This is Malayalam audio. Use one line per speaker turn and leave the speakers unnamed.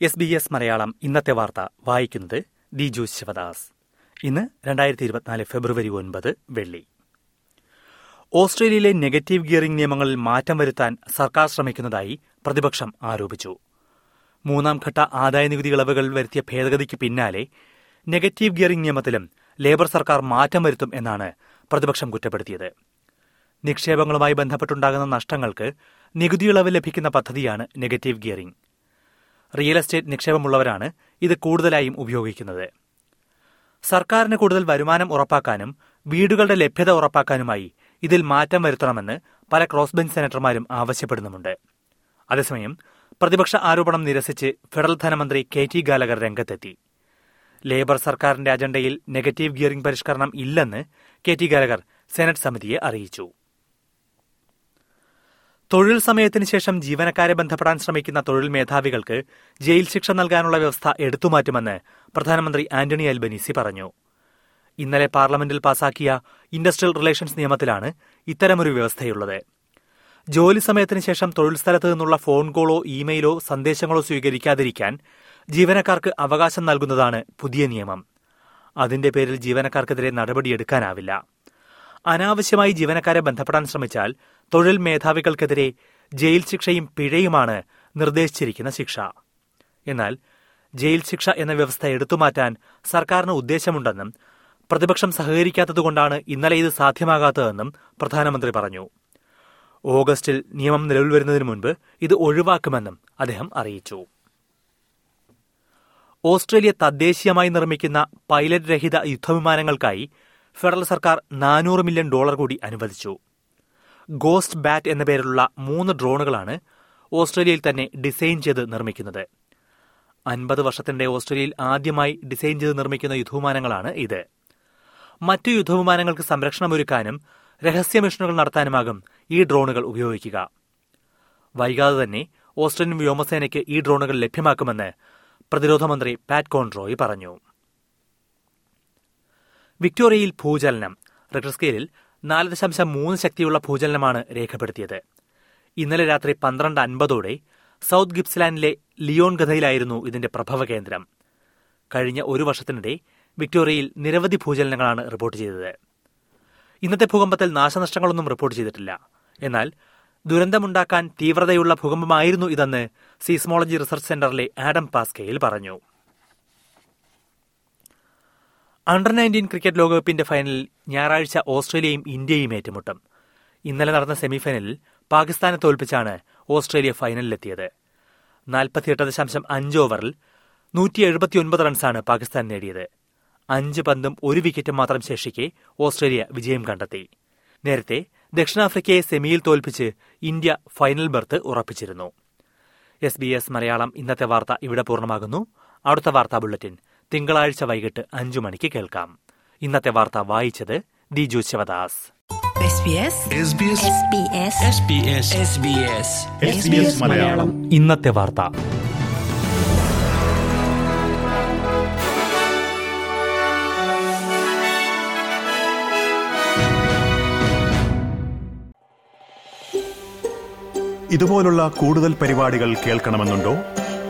എസ് ബി എസ് മലയാളം ഇന്നത്തെ വാർത്ത വായിക്കുന്നത് ദിജു ശിവദാസ്. ഇന്ന് രണ്ടായിരത്തി ഇരുപത്തിനാല് ഫെബ്രുവരി ഒൻപത് വെള്ളി. ഓസ്ട്രേലിയയിലെ നെഗറ്റീവ് ഗിയറിംഗ് നിയമങ്ങളിൽ മാറ്റം വരുത്താൻ സർക്കാർ ശ്രമിക്കുന്നതായി പ്രതിപക്ഷം ആരോപിച്ചു. മൂന്നാം ഘട്ട ആദായനികുതി ഇളവുകൾ വരുത്തിയ ഭേദഗതിക്ക് പിന്നാലെ നെഗറ്റീവ് ഗിയറിംഗ് നിയമത്തിലും ലേബർ സർക്കാർ മാറ്റം വരുത്തും എന്നാണ് പ്രതിപക്ഷം കുറ്റപ്പെടുത്തിയത്. നിക്ഷേപങ്ങളുമായി ബന്ധപ്പെട്ടുണ്ടാകുന്ന നഷ്ടങ്ങൾക്ക് നികുതി ഇളവ് ലഭിക്കുന്ന പദ്ധതിയാണ് നെഗറ്റീവ് ഗിയറിംഗ്. റിയൽ എസ്റ്റേറ്റ് നിക്ഷേപമുള്ളവരാണ് ഇത് കൂടുതലായും ഉപയോഗിക്കുന്നത്. സർക്കാരിന് കൂടുതൽ വരുമാനം ഉറപ്പാക്കാനും വീടുകളുടെ ലഭ്യത ഉറപ്പാക്കാനുമായി ഇതിൽ മാറ്റം വരുത്തണമെന്ന് പല ക്രോസ് ബെഞ്ച് സെനറ്റർമാരും ആവശ്യപ്പെടുന്നുമുണ്ട്. അതേസമയം പ്രതിപക്ഷ ആരോപണം നിരസിച്ച് ഫെഡറൽ ധനമന്ത്രി കെ ടി ഗാലഗർ രംഗത്തെത്തി. ലേബർ സർക്കാരിന്റെ അജണ്ടയിൽ നെഗറ്റീവ് ഗിയറിംഗ് പരിഷ്കരണം ഇല്ലെന്ന് കെ ടി ഗാലഗർ സെനറ്റ് സമിതിയെ അറിയിച്ചു. തൊഴിൽ സമയത്തിന് ശേഷം ജീവനക്കാരെ ബന്ധപ്പെടാൻ ശ്രമിക്കുന്ന തൊഴിൽ മേധാവികൾക്ക് ജയിൽ ശിക്ഷ നൽകാനുള്ള വ്യവസ്ഥ എടുത്തുമാറ്റുമെന്ന് പ്രധാനമന്ത്രി ആന്റണി അൽബനീസി പറഞ്ഞു. ഇന്നലെ പാർലമെന്റിൽ പാസാക്കിയ ഇൻഡസ്ട്രിയൽ റിലേഷൻസ് നിയമത്തിലാണ് ഇത്തരമൊരു വ്യവസ്ഥയുള്ളത്. ജോലി സമയത്തിന് ശേഷം തൊഴിൽ സ്ഥലത്ത് നിന്നുള്ള ഫോൺ കോളോ ഇമെയിലോ സന്ദേശങ്ങളോ സ്വീകരിക്കാതിരിക്കാൻ ജീവനക്കാർക്ക് അവകാശം നൽകുന്നതാണ് പുതിയ നിയമം. അതിന്റെ പേരിൽ ജീവനക്കാർക്കെതിരെ നടപടിയെടുക്കാനാവില്ല. അനാവശ്യമായി ജീവനക്കാരെ ബന്ധപ്പെടാൻ ശ്രമിച്ചാൽ തൊഴിൽ മേധാവികൾക്കെതിരെ ജയിൽ ശിക്ഷയും പിഴയുമാണ് നിർദ്ദേശിച്ചിരിക്കുന്ന ശിക്ഷ. എന്നാൽ ജയിൽ ശിക്ഷ എന്ന വ്യവസ്ഥ എടുത്തുമാറ്റാൻ സർക്കാരിന് ഉദ്ദേശമുണ്ടെന്നും പ്രതിപക്ഷം സഹകരിക്കാത്തതുകൊണ്ടാണ് ഇന്നലെ ഇത് സാധ്യമാകാത്തതെന്നും പ്രധാനമന്ത്രി പറഞ്ഞു. ഓഗസ്റ്റിൽ നിയമം നിലവിൽ വരുന്നതിന് മുൻപ് ഇത് ഒഴിവാക്കുമെന്നും അദ്ദേഹം അറിയിച്ചു. ഓസ്ട്രേലിയ തദ്ദേശീയമായി നിർമ്മിക്കുന്ന പൈലറ്റ് രഹിത യുദ്ധവിമാനങ്ങൾക്കായി ഫെഡറൽ സർക്കാർ നാനൂറ് മില്യൺ ഡോളർ കൂടി അനുവദിച്ചു. ഗോസ്റ്റ് ബാറ്റ് എന്ന പേരിലുള്ള മൂന്ന് ഡ്രോണുകളാണ് ഓസ്ട്രേലിയയിൽ തന്നെ ഡിസൈൻ ചെയ്ത് നിർമ്മിക്കുന്നത്. അൻപത് വർഷത്തിന്റെ ഓസ്ട്രേലിയയിൽ ആദ്യമായി ഡിസൈൻ ചെയ്ത് നിർമ്മിക്കുന്ന യുദ്ധവിമാനങ്ങളാണ് ഇത്. മറ്റു യുദ്ധവിമാനങ്ങൾക്ക് സംരക്ഷണമൊരുക്കാനും രഹസ്യ മിഷനുകൾ നടത്താനുമാകും ഈ ഡ്രോണുകൾ ഉപയോഗിക്കുക. വൈകാതെ തന്നെ ഓസ്ട്രേലിയൻ വ്യോമസേനയ്ക്ക് ഈ ഡ്രോണുകൾ ലഭ്യമാക്കുമെന്ന് പ്രതിരോധ മന്ത്രി പാറ്റ് കോൺട്രോയ് പറഞ്ഞു. വിക്ടോറിയയിൽ ഭൂചലനം. റിക്ടർ സ്കെയിലിൽ നാല് ദശാംശം മൂന്ന് ശക്തിയുള്ള ഭൂചലനമാണ് രേഖപ്പെടുത്തിയത്. ഇന്നലെ രാത്രി പന്ത്രണ്ട് അൻപതോടെ സൌത്ത് ഗിപ്സ്ലാൻഡിലെ ലിയോൺ ഗഥയിലായിരുന്നു ഇതിന്റെ പ്രഭവ കേന്ദ്രം. കഴിഞ്ഞ ഒരു വർഷത്തിനിടെ വിക്ടോറിയയിൽ നിരവധി ഭൂചലനങ്ങളാണ് റിപ്പോർട്ട് ചെയ്തത്. ഇന്നത്തെ ഭൂകമ്പത്തിൽ നാശനഷ്ടങ്ങളൊന്നും റിപ്പോർട്ട് ചെയ്തിട്ടില്ല. എന്നാൽ ദുരന്തമുണ്ടാക്കാൻ തീവ്രതയുള്ള ഭൂകമ്പമായിരുന്നു ഇതെന്ന് സീസ്മോളജി റിസർച്ച് സെന്ററിലെ ആഡം പാസ്കയിൽ പറഞ്ഞു. അണ്ടർ നയന്റീൻ ക്രിക്കറ്റ് ലോകകപ്പിന്റെ ഫൈനലിൽ ഞായറാഴ്ച ഓസ്ട്രേലിയയും ഇന്ത്യയും ഏറ്റുമുട്ടും. ഇന്നലെ നടന്ന സെമിഫൈനലിൽ പാകിസ്ഥാനെ തോൽപ്പിച്ചാണ് ഓസ്ട്രേലിയ ഫൈനലിലെത്തിയത്. നാൽപ്പത്തിയെട്ട് ദശാംശം അഞ്ച് ഓവറിൽ നൂറ്റി എഴുപത്തിയൊൻപത് റൺസാണ് പാകിസ്ഥാൻ നേടിയത്. അഞ്ച് പന്തും ഒരു വിക്കറ്റും മാത്രം ശേഷിക്കെ ഓസ്ട്രേലിയ വിജയം കണ്ടെത്തി. നേരത്തെ ദക്ഷിണാഫ്രിക്കയെ സെമിയിൽ തോൽപ്പിച്ച് ഇന്ത്യ ഫൈനൽ ബർത്ത് ഉറപ്പിച്ചിരുന്നു. എസ് ബി എസ് മലയാളം ഇന്നത്തെ വാർത്ത ഇവിടെ പൂർണമാകുന്നു. അടുത്ത വാർത്താ ബുള്ളറ്റിൻ. തിങ്കളാഴ്ച വൈകിട്ട് അഞ്ചു മണിക്ക് കേൾക്കാം. ഇന്നത്തെ വാർത്ത വായിച്ചത് Diju Sivadas
SBS
SBS
SBS
SBS SBS
SBS Malayalam.
ഇന്നത്തെ വാർത്ത.
ഇതുപോലുള്ള കൂടുതൽ പരിപാടികൾ കേൾക്കണമെന്നുണ്ടോ?